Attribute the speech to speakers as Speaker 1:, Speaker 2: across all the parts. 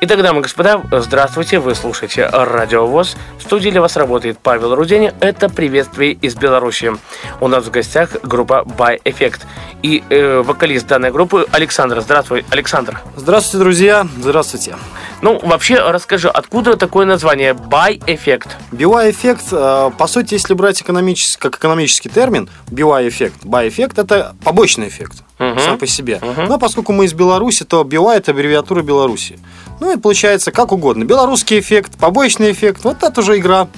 Speaker 1: Итак, дамы и господа, здравствуйте, вы слушаете Радио ВОЗ. В студии для вас работает Павел Рудень. Это приветствие из Беларуси. У нас в гостях группа By Effect. И э, вокалист данной группы Александр. Здравствуй, Александр.
Speaker 2: Здравствуйте, друзья. Здравствуйте.
Speaker 1: Ну, вообще, расскажи, откуда такое название By Effect?
Speaker 2: BY-эффект, э, по сути, если брать экономический, как экономический термин, BY-эффект, BY-эффект – это побочный эффект
Speaker 1: Мгм.
Speaker 2: сам по себе. Но поскольку мы из Беларуси, то BY – это аббревиатура Беларуси. Ну и получается как угодно. Белорусский эффект, побочный эффект – вот это уже игра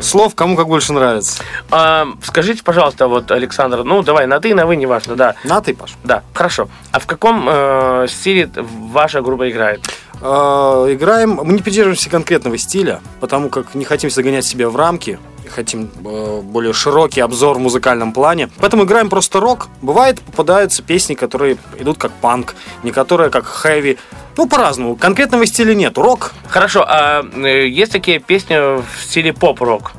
Speaker 2: слов, кому как больше нравится.
Speaker 1: А, скажите, пожалуйста, вот, Александр, ну, давай на ты, на вы, неважно, да.
Speaker 2: На ты, Паш.
Speaker 1: Да, хорошо. А в каком э, стиле ваша группа играет?
Speaker 2: Э, Играем, мы не придерживаемся конкретного стиля, потому как не хотим загонять себя в рамки, хотим э, более широкий обзор в музыкальном плане. Поэтому играем просто рок. Бывает, попадаются песни, которые идут как панк, некоторые как хэви. Ну, по-разному. Конкретного стиля нет. Рок,
Speaker 1: Хорошо, а э, есть такие песни в стиле поп-рок?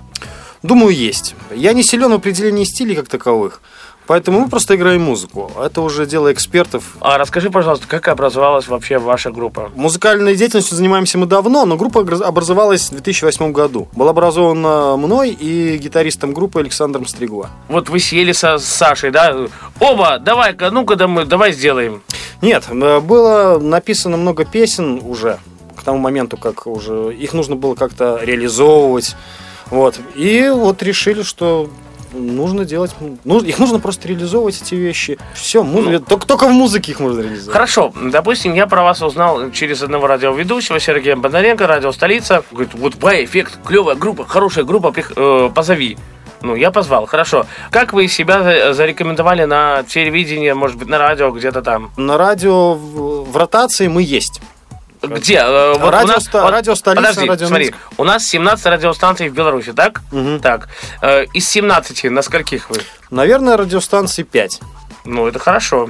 Speaker 2: думаю, есть. Я не силен в определении стилей как таковых. Поэтому мы просто играем музыку. Это уже дело экспертов.
Speaker 1: А расскажи, пожалуйста, как образовалась вообще ваша группа?
Speaker 2: Музыкальной деятельностью занимаемся мы давно, но группа образовалась в 2008 году. Была образована мной и гитаристом группы Александром Стригуа.
Speaker 1: Вот вы сели со с Сашей, да? Оба, давай-ка, ну-ка, да мы, давай сделаем.
Speaker 2: Нет, э, было написано много песен уже к тому моменту, как уже их нужно было как-то реализовывать. Вот. И вот решили, что нужно делать... ну, их нужно просто реализовывать, эти вещи. Все, только, только в музыке их можно реализовать.
Speaker 1: Хорошо, допустим, я про вас узнал через одного радиоведущего, Сергея Бондаренко, радио «Столица». Говорит, вот Бай Эффект, клевая группа, хорошая группа, прих- э, позови. Ну, я позвал, хорошо. Как вы себя за- зарекомендовали на телевидении, может быть, на радио, где-то там?
Speaker 2: На радио в, в ротации мы есть.
Speaker 1: Где? Э, вот у
Speaker 2: Радио
Speaker 1: нас-
Speaker 2: Ста-
Speaker 1: вот-
Speaker 2: радио «Столица»,
Speaker 1: Подожди,
Speaker 2: радио
Speaker 1: смотри, у нас 17 радиостанций в Беларуси, так?
Speaker 2: Мгм.
Speaker 1: Так. Э, из 17 на скольких вы?
Speaker 2: Наверное, радиостанций 5.
Speaker 1: Ну, это хорошо.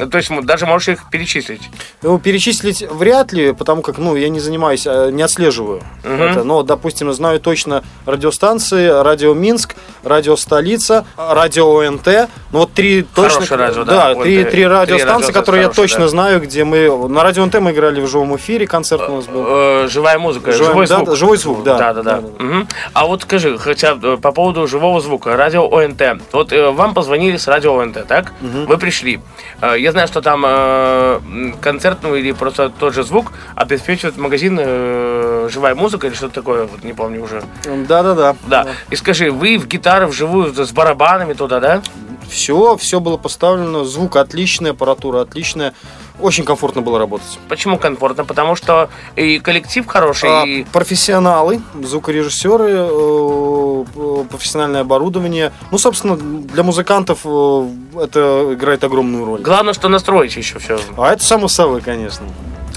Speaker 1: Э, То есть даже можешь их перечислить.
Speaker 2: Ну, перечислить вряд ли, потому как, ну, я не занимаюсь, а, не отслеживаю
Speaker 1: Мгм.
Speaker 2: это. Но, допустим, знаю точно радиостанции, радио Минск, радио Столица, радио ОНТ. Ну, вот три точно...
Speaker 1: Радио, да,
Speaker 2: да. три,
Speaker 1: ОНТ.
Speaker 2: три радиостанции,
Speaker 1: радиостанции
Speaker 2: которые я
Speaker 1: хорошие,
Speaker 2: точно
Speaker 1: да.
Speaker 2: знаю, где мы... На радио ОНТ мы играли в живом эфире, концерт у нас был.
Speaker 1: Э, живая музыка,
Speaker 2: Живой-
Speaker 1: живой звук.
Speaker 2: да, живой звук, да.
Speaker 1: Да, да, да. Мгм. А вот скажи, хотя э, по поводу живого звука, радио ОНТ. Вот э, вам позвонили с радио ОНТ, так? Вы пришли. Э, я знаю, что там э, м, концертную или просто тот же звук обеспечивает магазин э, живая музыка или что-то такое, вот не помню уже.
Speaker 2: Да-да-да.
Speaker 1: Да. И скажи, вы в гитары вживую с барабанами туда, да?
Speaker 2: Все, все было поставлено, звук отличный, аппаратура отличная. Очень комфортно было работать.
Speaker 1: Почему комфортно? Потому что и коллектив хороший,
Speaker 2: А,
Speaker 1: и
Speaker 2: профессионалы, звукорежиссеры, э, э, профессиональное оборудование. Ну, собственно, для музыкантов э, это играет огромную роль.
Speaker 1: главное, что настроить еще все.
Speaker 2: А это само собой, конечно.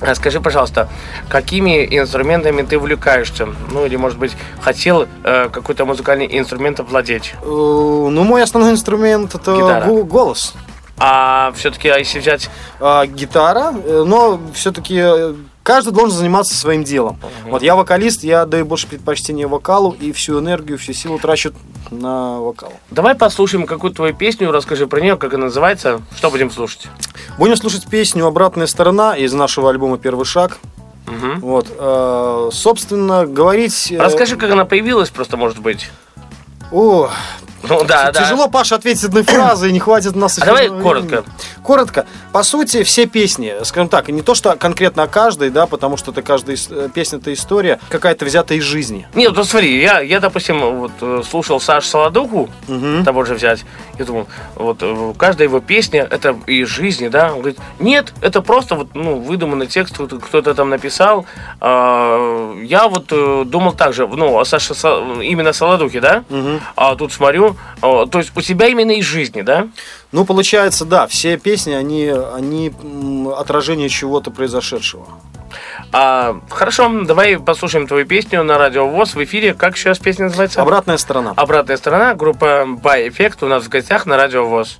Speaker 1: А Скажи, пожалуйста, какими инструментами ты увлекаешься? Ну, или, может быть, хотел э, какой-то музыкальный инструмент овладеть?
Speaker 2: Э, Ну, мой основной инструмент это
Speaker 1: Гитара.
Speaker 2: го- голос.
Speaker 1: А все-таки, если взять...
Speaker 2: А, гитара, э, но все-таки каждый должен заниматься своим делом. Вот я вокалист, я даю больше предпочтение вокалу и всю энергию, всю силу трачу на вокал.
Speaker 1: Давай послушаем какую-то твою песню, расскажи про нее, как она называется, что будем слушать.
Speaker 2: Будем слушать песню «Обратная сторона» из нашего альбома «Первый шаг».
Speaker 1: Мгм.
Speaker 2: Вот, э, собственно, говорить... э,
Speaker 1: Расскажи, как она появилась, просто, может быть.
Speaker 2: О,
Speaker 1: Ну, да, да.
Speaker 2: тяжело, Паша, ответить одной фразой, не хватит нас
Speaker 1: А давай коротко.
Speaker 2: времени. Коротко. По сути, все песни, скажем так, не то, что конкретно о каждой, да, потому что это каждая э, песня это история, какая-то взята из жизни.
Speaker 1: Нет, вот смотри, я, я допустим, вот э, слушал Саш Солодуху,
Speaker 2: Мгм.
Speaker 1: того же взять. Я думал, вот э, каждая его песня это из жизни, да? Он говорит, нет, это просто вот, ну, выдуманный текст, кто- кто-то там написал. А, я вот думал так же, ну, о Саше именно Солодухе, да? А тут смотрю, то есть у тебя именно из жизни, да?
Speaker 2: Ну, получается, да, все песни, они, они отражение чего-то произошедшего.
Speaker 1: А, хорошо, давай послушаем твою песню на радио ВОЗ в эфире. Как сейчас песня называется?
Speaker 2: Обратная сторона.
Speaker 1: Обратная сторона, группа By Effect у нас в гостях на радио ВОЗ.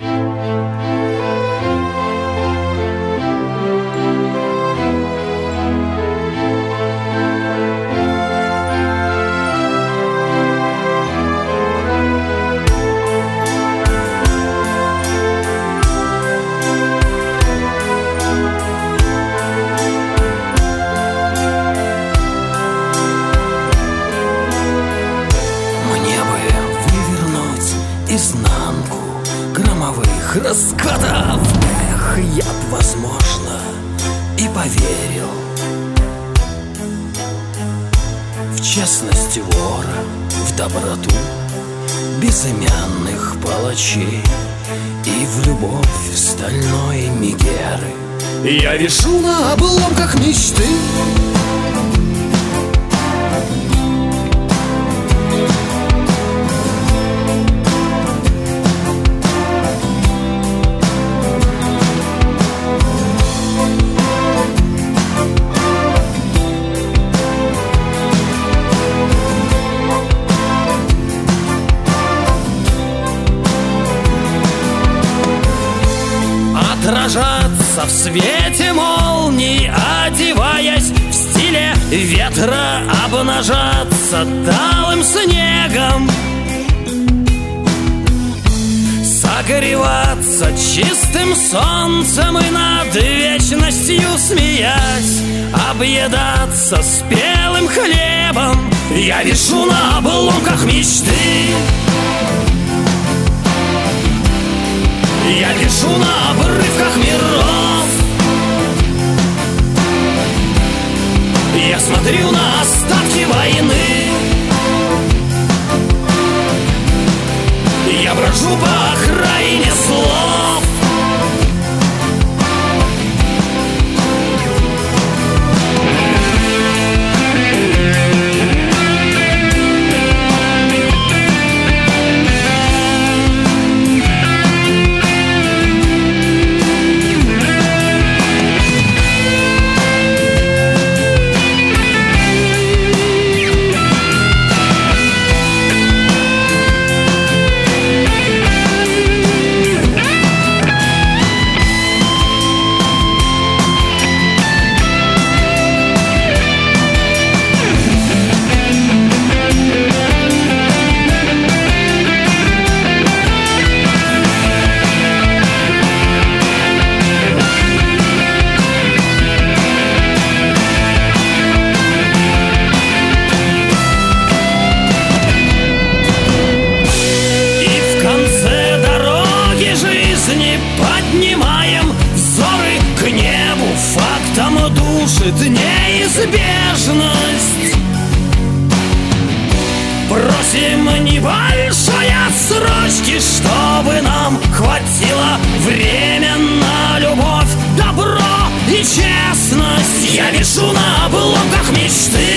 Speaker 3: поверил В честность вора, в доброту Безымянных палачей И в любовь стальной Мегеры. Я вешу на обломках мечты Отражаться в свете молний Одеваясь в стиле ветра Обнажаться талым снегом. Согреваться чистым солнцем И над вечностью смеясь Объедаться спелым хлебом. Я вешу на обломках мечты. Я вешу на обрывках миров смотрю на остатки войны. Я брожу по окраине слов вешу на обломках мечты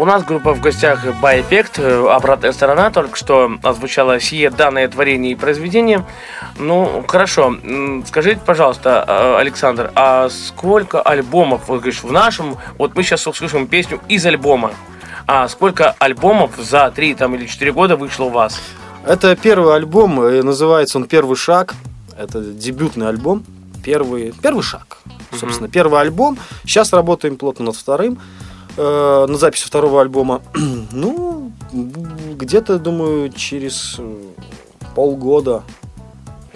Speaker 1: У нас группа в гостях э, обратная сторона, только что озвучала сие данное творение и произведение. Ну, хорошо. Скажите, пожалуйста, э, Александр, а сколько альбомов, вот говоришь, в нашем, вот мы сейчас услышим песню из альбома, а сколько альбомов за 3 там, или 4 года вышло у вас?
Speaker 2: Это первый альбом, и называется он «Первый шаг». Это дебютный альбом. Первый, первый шаг. Собственно, первый альбом. Сейчас работаем плотно над вторым. Э, над записью второго альбома. ну, где-то, думаю, через э, полгода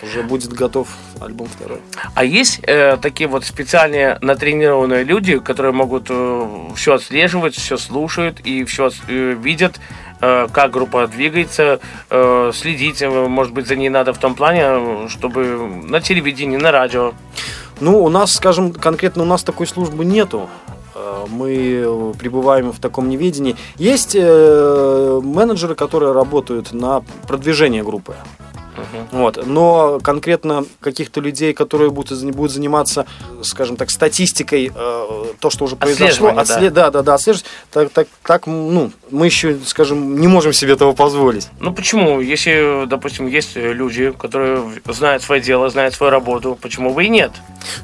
Speaker 2: уже будет готов альбом второй.
Speaker 1: А есть э, такие вот специальные натренированные люди, которые могут все отслеживать, все слушают и все видят, э, как группа двигается, э, следить, э, может быть, за ней надо в том плане, э, чтобы на телевидении, на радио.
Speaker 2: Ну, у нас, скажем, конкретно у нас такой службы нету. Э, Мы пребываем в таком неведении. Есть э, менеджеры, которые работают на продвижение группы. Вот. Но конкретно каких-то людей, которые будут, будут заниматься, скажем так, статистикой, э, то, что уже произошло,
Speaker 1: Отслеживание,
Speaker 2: отсле- да, да, да, отслеживать, так, так, так, ну, мы еще, скажем, не можем себе этого позволить.
Speaker 1: Ну почему? Если, допустим, есть люди, которые знают свое дело, знают свою работу, почему бы и нет?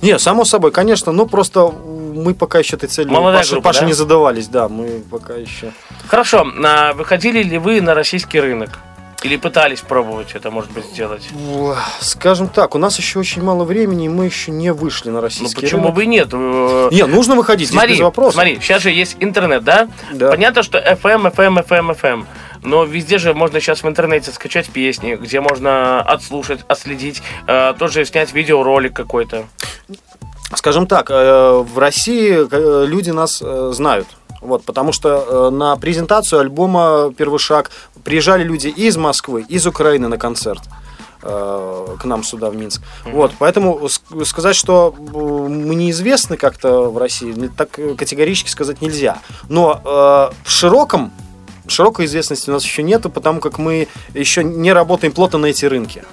Speaker 2: Не, само собой, конечно, но просто мы пока еще этой цели
Speaker 1: Молодая
Speaker 2: Паша,
Speaker 1: группа,
Speaker 2: Паша
Speaker 1: да?
Speaker 2: не задавались, да, мы пока еще.
Speaker 1: Хорошо, а выходили ли вы на российский рынок? Или пытались пробовать это, может быть, сделать?
Speaker 2: Скажем так, у нас еще очень мало времени, и мы еще не вышли на
Speaker 1: Ну
Speaker 2: российский
Speaker 1: почему
Speaker 2: рынок.
Speaker 1: бы и нет? Э,
Speaker 2: Не, нужно выходить, здесь
Speaker 1: Смотри,
Speaker 2: без вопросов.
Speaker 1: смотри, сейчас же есть интернет, да?
Speaker 2: Да.
Speaker 1: Понятно, что FM, FM, FM, FM. Но везде же можно сейчас в интернете скачать песни, где можно отслушать, отследить, э, тоже снять видеоролик какой-то.
Speaker 2: Скажем так, э, в России э, люди нас э, знают. Вот, потому что на презентацию альбома «Первый шаг» приезжали люди из Москвы, из Украины на концерт к нам сюда, в Минск. Вот, поэтому ск- сказать, что мы неизвестны как-то в России, так категорически сказать нельзя. Но э, в широком широкой известности у нас еще нету, потому как мы еще не работаем плотно на эти рынки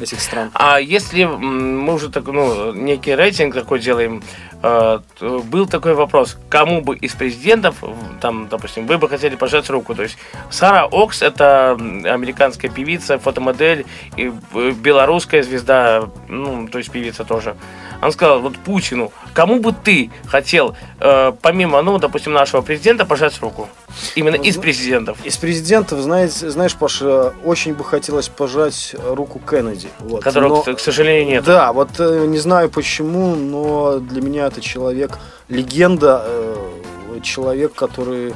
Speaker 2: этих стран.
Speaker 1: А если мы уже так, ну, некий рейтинг такой делаем, э, был такой вопрос, кому бы из президентов, там, допустим, вы бы хотели пожать руку, то есть Сара Окс это американская певица, фотомодель и э, белорусская звезда, ну, то есть певица тоже. Она сказала, вот Путину, кому бы ты хотел, э, помимо, ну, допустим, нашего президента, пожать руку? Именно из президентов.
Speaker 2: Из президентов, знаете, знаешь, Паша, очень бы хотелось пожать руку Кеннеди. Вот.
Speaker 1: Которого,
Speaker 2: Но-
Speaker 1: к, к сожалению, нет.
Speaker 2: Да, вот э, не знаю почему, но для меня это человек, легенда, э, человек, который,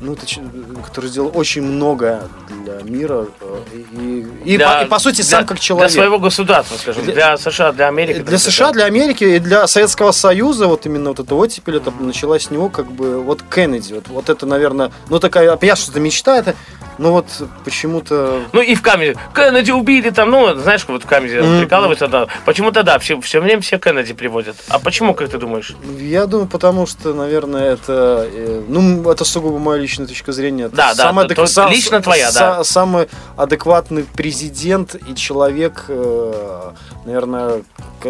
Speaker 2: ну, который сделал очень многое для мира э, и, и-
Speaker 1: Для-
Speaker 2: по, и, по сути
Speaker 1: для-
Speaker 2: сам как человек.
Speaker 1: Для своего государства, скажем,
Speaker 2: Для-
Speaker 1: для, США, для Америки.
Speaker 2: Для США, для Америки и для Советского Союза, вот именно вот эта оттепель, это началась с него как бы, вот Кеннеди, вот, вот это, наверное, ну такая, понятно, что это мечта, это, но вот почему-то...
Speaker 1: Ну и в Камеди. Кеннеди убили там, ну, знаешь, вот в Comedy
Speaker 2: Мгм.
Speaker 1: прикалываются, да. Почему-то да, все, все время все Кеннеди приводят. А почему, как ты думаешь?
Speaker 2: Я думаю, потому что, наверное, это, э, ну, это сугубо моя личная точка зрения.
Speaker 1: Да, да,
Speaker 2: самый
Speaker 1: то-
Speaker 2: адек-
Speaker 1: то лично твоя, да.
Speaker 2: Самый адекватный президент и человек, э, наверное,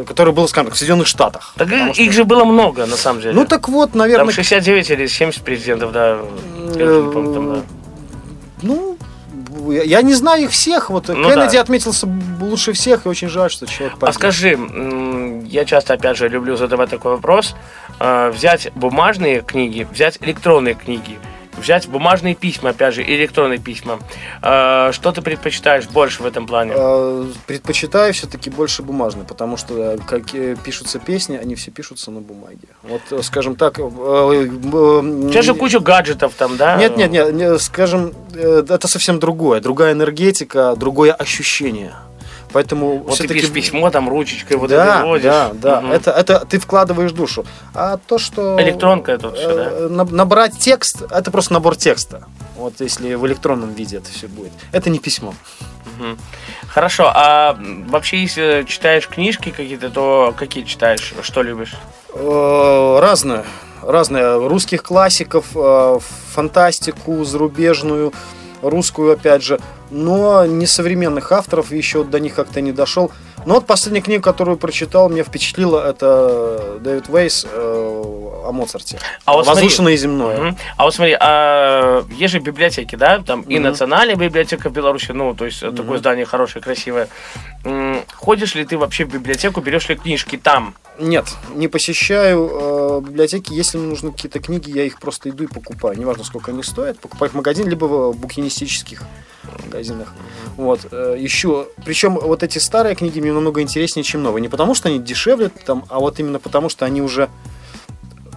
Speaker 2: который был, скажем так, в Соединенных Штатах.
Speaker 1: Так их,
Speaker 2: что-
Speaker 1: их же было много, на самом деле.
Speaker 2: Ну так вот,
Speaker 1: Там
Speaker 2: наверное,
Speaker 1: 69 или 70 президентов, да. Помню, там, да.
Speaker 2: ну, я, я не знаю их всех. Вот
Speaker 1: Ну
Speaker 2: Кеннеди
Speaker 1: да.
Speaker 2: отметился лучше всех, и очень жаль, что человек
Speaker 1: А
Speaker 2: погиб.
Speaker 1: скажи, м, я часто, опять же, люблю задавать такой вопрос. Э, Взять бумажные книги, взять электронные книги, взять бумажные письма, опять же, электронные письма. Э, Что ты предпочитаешь больше в этом плане?
Speaker 2: Э, Предпочитаю все-таки больше бумажный, потому что э, как э, пишутся песни, они все пишутся на бумаге. Вот, э, скажем так.
Speaker 1: Сейчас же куча гаджетов там, да?
Speaker 2: Нет, нет, нет, не, скажем, это совсем другое, другая энергетика, другое ощущение. Поэтому
Speaker 1: Вот ты
Speaker 2: все-таки
Speaker 1: пишешь письмо, там ручечкой вот
Speaker 2: да,
Speaker 1: это водишь.
Speaker 2: да, да.
Speaker 1: Мгм.
Speaker 2: Это, это ты вкладываешь душу. А то, что
Speaker 1: Электронка это да?
Speaker 2: э, на- набрать текст, это просто набор текста. Вот если в электронном виде это все будет. Это не письмо.
Speaker 1: Хорошо, а вообще, если читаешь книжки какие-то, то какие читаешь? Что любишь?
Speaker 2: Э, Разное. Разное. Русских классиков, э, фантастику зарубежную, русскую, опять же. Но не современных авторов, еще до них как-то не дошел. Но вот последняя книга, которую прочитал, меня впечатлила, это Дэвид Вейс э, о Моцарте.
Speaker 1: А вот смотри.
Speaker 2: Воздушное и земное.
Speaker 1: Мгм. А вот смотри, а есть же библиотеки, да? Там и
Speaker 2: Мгм.
Speaker 1: национальная библиотека в Беларуси, ну, то есть э, такое здание хорошее, красивое. Ходишь ли ты вообще в библиотеку, берешь ли книжки там?
Speaker 2: Нет, не посещаю э, библиотеки. Если мне нужны какие-то книги, я их просто иду и покупаю. Неважно, сколько они стоят. Покупаю их в магазин, либо в букинистических магазинах. Вот, э, ищу. Причем вот эти старые книги мне намного интереснее, чем новые. Не потому, что они дешевле, там, а вот именно потому, что они уже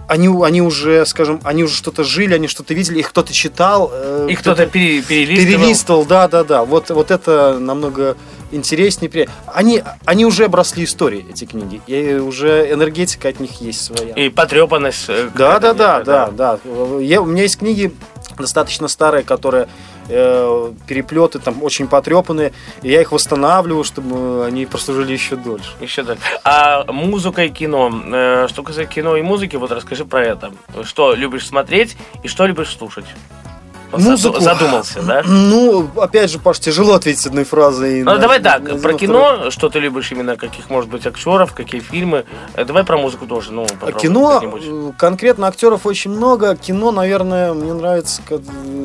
Speaker 2: они, они уже, скажем, они уже что-то жили, они что-то видели, их кто-то читал. э,
Speaker 1: И кто-то пере- перелистывал.
Speaker 2: перелистывал, да, да, да. Вот, вот это намного интереснее. Они, они уже обросли историей, эти книги. И уже энергетика от них есть своя.
Speaker 1: И потрепанность. э,
Speaker 2: Да, да, да,
Speaker 1: некая,
Speaker 2: да, да. Я, у меня есть книги достаточно старые, которые э, переплеты там очень потрепанные, и я их восстанавливаю, чтобы они прослужили еще дольше.
Speaker 1: Еще так. А музыка и кино. Э, Что касается кино и музыки, вот расскажи про это. Что любишь смотреть и что любишь слушать?
Speaker 3: Музыку.
Speaker 1: задумался, да?
Speaker 3: Ну, опять же, Паш, тяжело ответить одной фразой.
Speaker 1: Ну,
Speaker 3: на-
Speaker 1: давай так,
Speaker 3: на-
Speaker 1: про кино, что ты любишь именно, каких, может быть, актеров, какие фильмы. Э, Давай про музыку тоже, ну,
Speaker 3: Кино,
Speaker 1: как-нибудь.
Speaker 3: э, конкретно актеров очень много. Кино, наверное, мне нравится,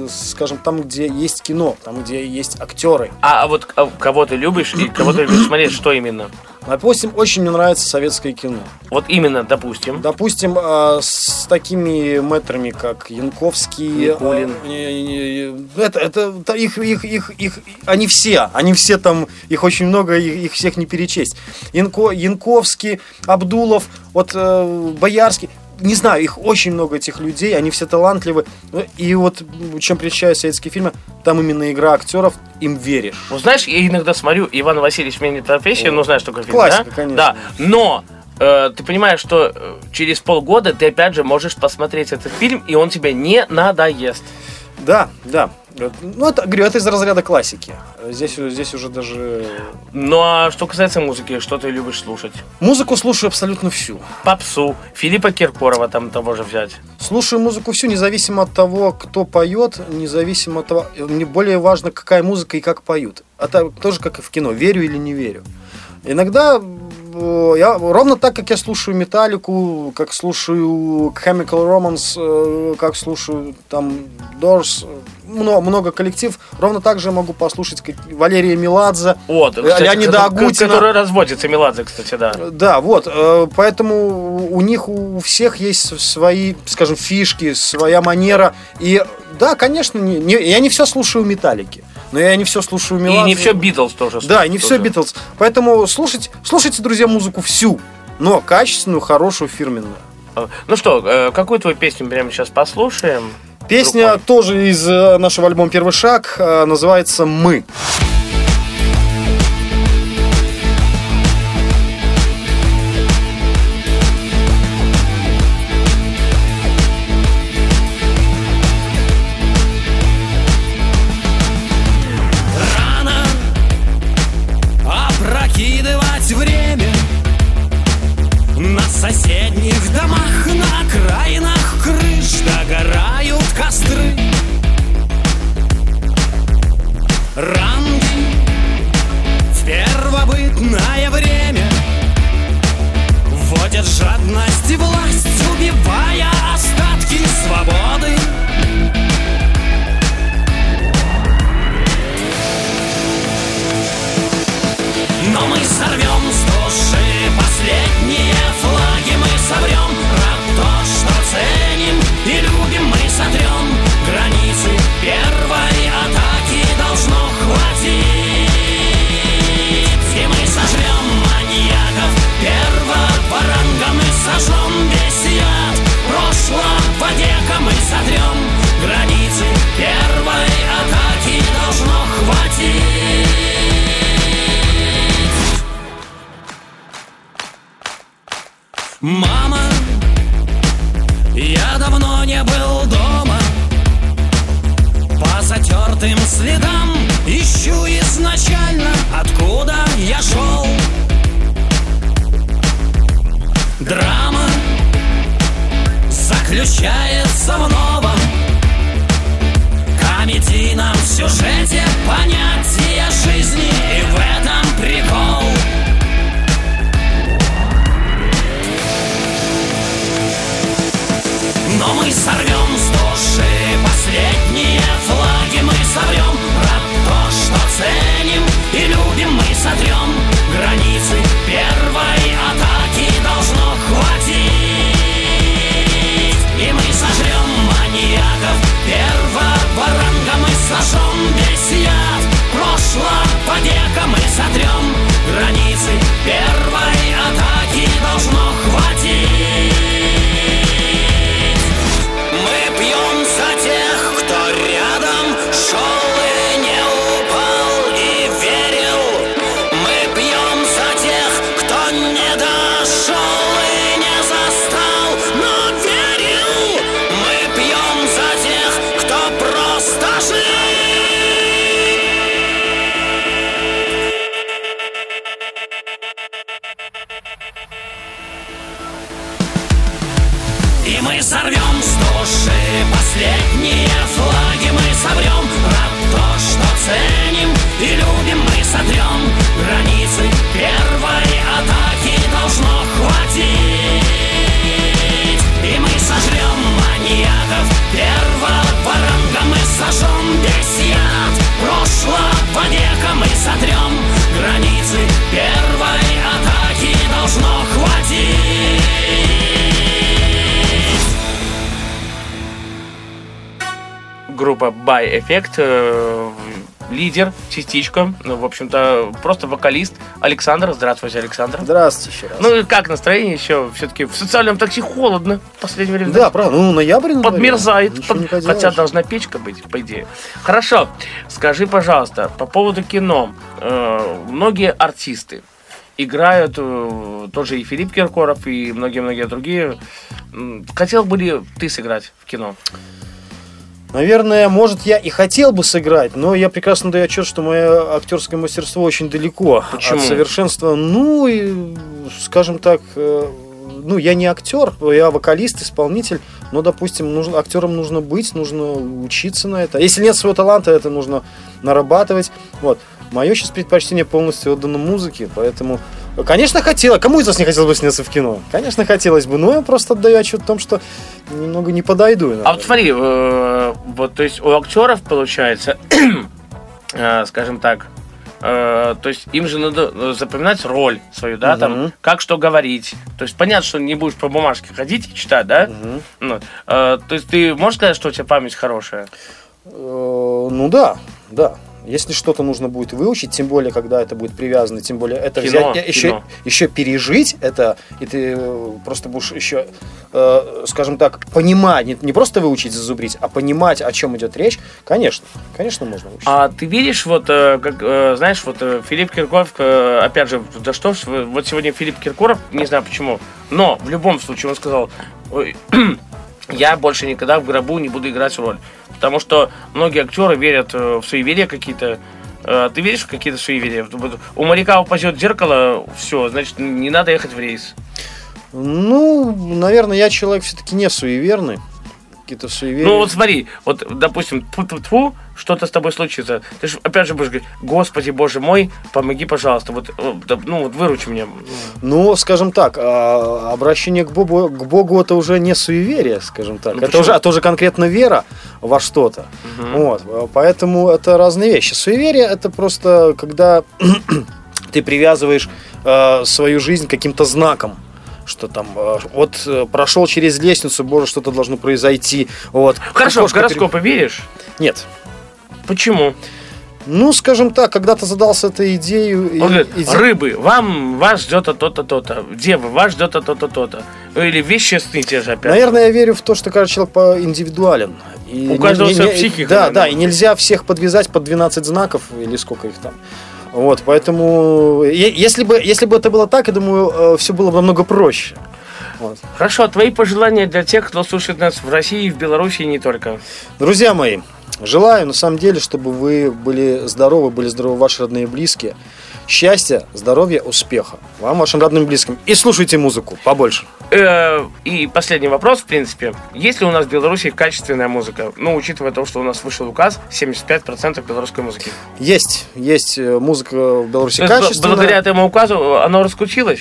Speaker 3: скажем, там, где есть кино, там, где есть актеры.
Speaker 1: А, а вот к- кого ты любишь и кого ты любишь смотреть, что именно?
Speaker 3: Допустим, очень мне нравится советское кино.
Speaker 1: Вот именно, допустим.
Speaker 3: Допустим, э, с такими мэтрами, как Янковский,
Speaker 1: Никулин.
Speaker 3: э, это, это, это их, их, их, их, они все, они все там, их очень много, их, их всех не перечесть. Янко, Янковский, Абдулов, вот э, Боярский. Не знаю, их очень много этих людей, они все талантливы. Ну, И вот чем приличают советские фильмы, там именно игра актеров, им веришь.
Speaker 1: Ну, знаешь, я иногда смотрю, Иван Васильевич меняет профессию, ну, знаешь, такой фильм,
Speaker 3: Классика,
Speaker 1: да?
Speaker 3: конечно.
Speaker 1: Да, но э, ты понимаешь, что э, через полгода ты опять же можешь посмотреть этот фильм, и он тебе не надоест.
Speaker 3: Да, да. Ну, это, говорю, это из разряда классики. Здесь, здесь уже даже...
Speaker 1: Ну, а что касается музыки, что ты любишь слушать?
Speaker 3: Музыку слушаю абсолютно всю.
Speaker 1: Попсу, Филиппа Киркорова там того же взять.
Speaker 3: Слушаю музыку всю, независимо от того, кто поет, независимо от того... Мне более важно, какая музыка и как поют. Это тоже как и в кино, верю или не верю. Иногда э, я ровно так, как я слушаю Металлику, как слушаю Chemical Romance, э, как слушаю там Doors, много, много коллектив, ровно так же могу послушать как Валерия Меладзе,
Speaker 1: Вот,
Speaker 3: Э,
Speaker 1: кстати,
Speaker 3: Леонида Агутина.
Speaker 1: Который разводится, Меладзе, кстати, да.
Speaker 3: Да, вот, э, поэтому у них у всех есть свои, скажем, фишки, своя манера. И да, конечно, не, не- я не все слушаю металлики, но я не все слушаю
Speaker 1: И
Speaker 3: Меладзе.
Speaker 1: не все Битлз тоже.
Speaker 3: Да, и не все
Speaker 1: тоже.
Speaker 3: Битлз. Поэтому слушать, слушайте, друзья, музыку всю, но качественную, хорошую, фирменную.
Speaker 1: А, Ну что, э, какую твою песню прямо сейчас послушаем?
Speaker 3: Песня
Speaker 1: Друг
Speaker 3: тоже из э, нашего альбома «Первый шаг», э, называется «Мы».
Speaker 4: И мы сорвем с души последние флаги Мы соврем. Про то, что ценим и любим мы сотрем. Границы первой атаки должно хватить. И мы сожрем маньяков первого ранга. Мы сожжем весь яд прошлого века. Мы сотрем границы первой атаки должно хватить
Speaker 1: группа By Effect, э, лидер, частичка, ну, в общем-то, просто вокалист Александр. Здравствуйте, Александр.
Speaker 2: Здравствуйте еще раз.
Speaker 1: Ну и как настроение еще? Все-таки в социальном такси холодно в последнее время.
Speaker 2: да, правда, ну ноябрь на дворе.
Speaker 1: Подмерзает, под- хотя должна печка быть, по идее. Хорошо, скажи, пожалуйста, по поводу кино. Э, многие артисты играют, э, тоже и Филипп Киркоров, и многие-многие другие. Хотел бы ли ты сыграть в кино?
Speaker 2: Наверное, может, я и хотел бы сыграть, но я прекрасно даю отчет, что мое актерское мастерство очень далеко
Speaker 1: Почему?
Speaker 2: от совершенства. Ну, и, скажем так, э, ну, я не актер, я вокалист, исполнитель, но, допустим, нужно, актером нужно быть, нужно учиться на это. Если нет своего таланта, это нужно нарабатывать. Вот. Мое сейчас предпочтение полностью отдано музыке, поэтому, конечно, хотела. Кому из вас не хотелось бы сняться в кино? Конечно, хотелось бы, но я просто отдаю отчет о том, что немного не подойду.
Speaker 1: А вот
Speaker 2: наверное.
Speaker 1: смотри, э, вот, то есть у актеров получается, э, скажем так, э, то есть им же надо запоминать роль свою, да, там,
Speaker 2: Мгм.
Speaker 1: как что говорить. То есть понятно, что не будешь по бумажке ходить и читать, да?
Speaker 2: Мгм.
Speaker 1: Ну, э, то есть ты можешь сказать, что у тебя память хорошая?
Speaker 2: Э, Ну да, да. Если что-то нужно будет выучить, тем более, когда это будет привязано, тем более это
Speaker 1: Кино,
Speaker 2: взять, э, еще,
Speaker 1: кино.
Speaker 2: еще пережить это, и ты э, просто будешь еще, э, скажем так, понимать, не, не просто выучить, зазубрить, а понимать, о чем идет речь, конечно, конечно, можно выучить.
Speaker 1: А ты видишь, вот, э, как, э, знаешь, вот э, Филипп Киркоров, э, опять же, да что ж, вот сегодня Филипп Киркоров, не знаю почему, но в любом случае он сказал, «Ой, я больше никогда в гробу не буду играть роль. Потому что многие актеры верят э, в суеверия какие-то. Э, Ты веришь в какие-то суеверия? У моряка упадет зеркало, все, значит, не надо ехать в рейс.
Speaker 2: Ну, наверное, я человек все-таки не суеверный, какие-то суеверия.
Speaker 1: Ну вот смотри, вот, допустим, тьфу что-то с тобой случится. Ты же опять же будешь говорить, Господи, Боже мой, помоги, пожалуйста. Вот, э, ну вот выручи меня.
Speaker 2: Ну, скажем так, а, обращение к Богу, к Богу это уже не суеверие, скажем так.
Speaker 1: Ну,
Speaker 2: это
Speaker 1: почему?
Speaker 2: уже, это уже конкретно вера во что-то. Вот, а, поэтому это разные вещи. Суеверие это просто когда ты привязываешь э, свою жизнь к каким-то знаком что там, э, вот э, прошел через лестницу, боже, что-то должно произойти. Вот.
Speaker 1: Хорошо, в
Speaker 2: Окошко пере-
Speaker 1: гороскопы веришь?
Speaker 2: Нет.
Speaker 1: Почему?
Speaker 2: Ну, скажем так, когда-то задался этой идеей... и-
Speaker 1: Он говорит,
Speaker 2: иде-
Speaker 1: рыбы, вам, вас ждет то-то, то-то. Девы, вас ждет то-то, то-то. Ну, Или вещи сны те же опять.
Speaker 2: Наверное, я верю в то, что каждый человек индивидуален. И
Speaker 1: У каждого своя психика,
Speaker 2: Да, да, и нельзя всех подвязать под 12 знаков, или сколько их там. Вот, поэтому, если бы, если бы это было так, я думаю, все было бы намного проще. Вот.
Speaker 1: Хорошо, твои пожелания для тех, кто слушает нас в России, в Беларуси и не только.
Speaker 2: Друзья мои, желаю на самом деле, чтобы вы были здоровы, были здоровы ваши родные и близкие. Счастья, здоровья, успеха вам, вашим родным и близким. И слушайте музыку побольше.
Speaker 1: Э, И последний вопрос, в принципе. Есть ли у нас в Беларуси качественная музыка? Ну, учитывая то, что у нас вышел указ, 75% белорусской музыки.
Speaker 2: Есть, есть э, музыка в Беларуси
Speaker 1: есть, б-
Speaker 2: качественная.
Speaker 1: благодаря этому указу оно раскрутилось?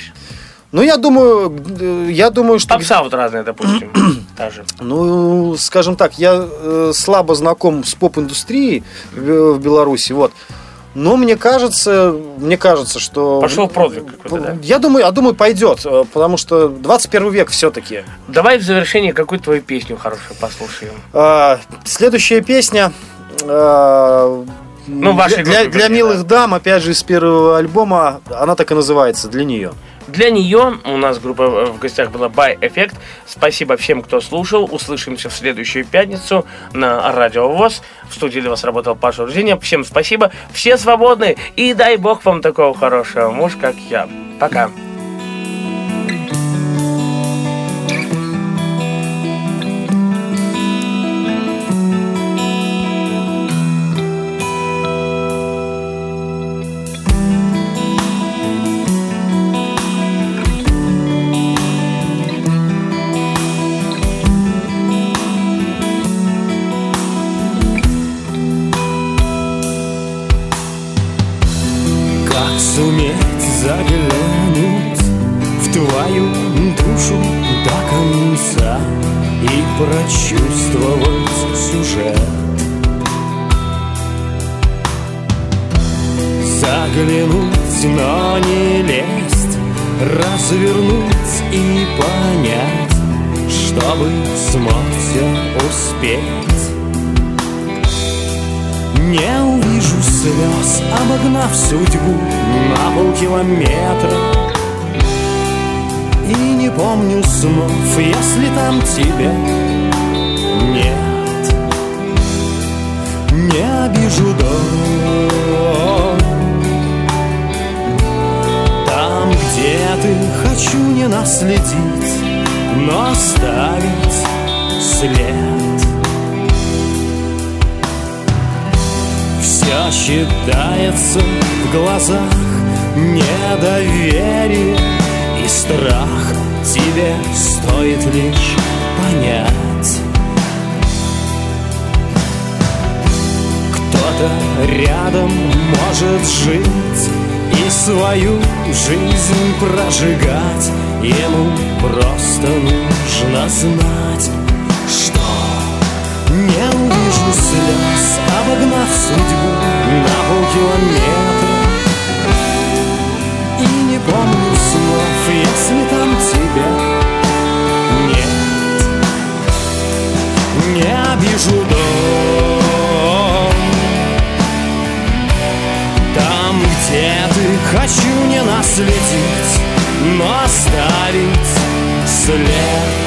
Speaker 2: Ну, я думаю, э, я думаю, что...
Speaker 1: Попса вот разная, допустим, та же.
Speaker 2: Ну, скажем так, я э, слабо знаком с поп-индустрией в Беларуси, вот. Но мне кажется, мне кажется, что...
Speaker 1: Пошел подвиг какой-то, да?
Speaker 2: Я думаю, я думаю, пойдет, э, потому что 21 век все-таки.
Speaker 1: Давай в завершении какую-то твою песню хорошую послушаем.
Speaker 2: следующая песня... э,
Speaker 1: Ну,
Speaker 2: для,
Speaker 1: группы,
Speaker 2: для
Speaker 1: вернее,
Speaker 2: милых дам, опять же, из первого альбома, она так и называется, для нее.
Speaker 1: Для нее у нас группа э, в гостях была By Effect. Спасибо всем, кто слушал. Услышимся в следующую пятницу на Радио ВОЗ. В студии для вас работал Паша Рузиня. Всем спасибо. Все свободны. И дай бог вам такого хорошего муж, как я. Пока.
Speaker 3: Развернуть и понять, чтобы смог все успеть. Не увижу слез, обогнав судьбу на полкилометра. И не помню снов, если там тебя нет. Не обижу дом Там, где ты, хочу не наследить Но оставить след. Все считается в глазах недоверие и страх Тебе стоит лишь понять. Кто-то рядом может жить и свою жизнь прожигать. Ему просто нужно знать, что не увижу слез, обогнав судьбу на полкилометра. И не помню снов, если там хочу не наследить Но оставить след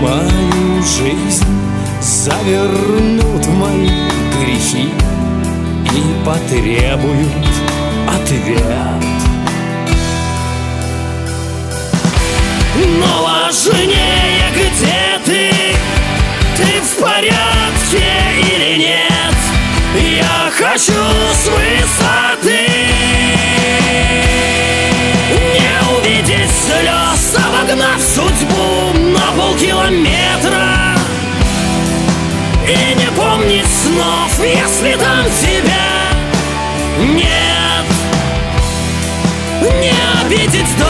Speaker 3: мою жизнь Завернут в мои грехи И потребуют ответ. Но важнее, нет! Не обидеть дом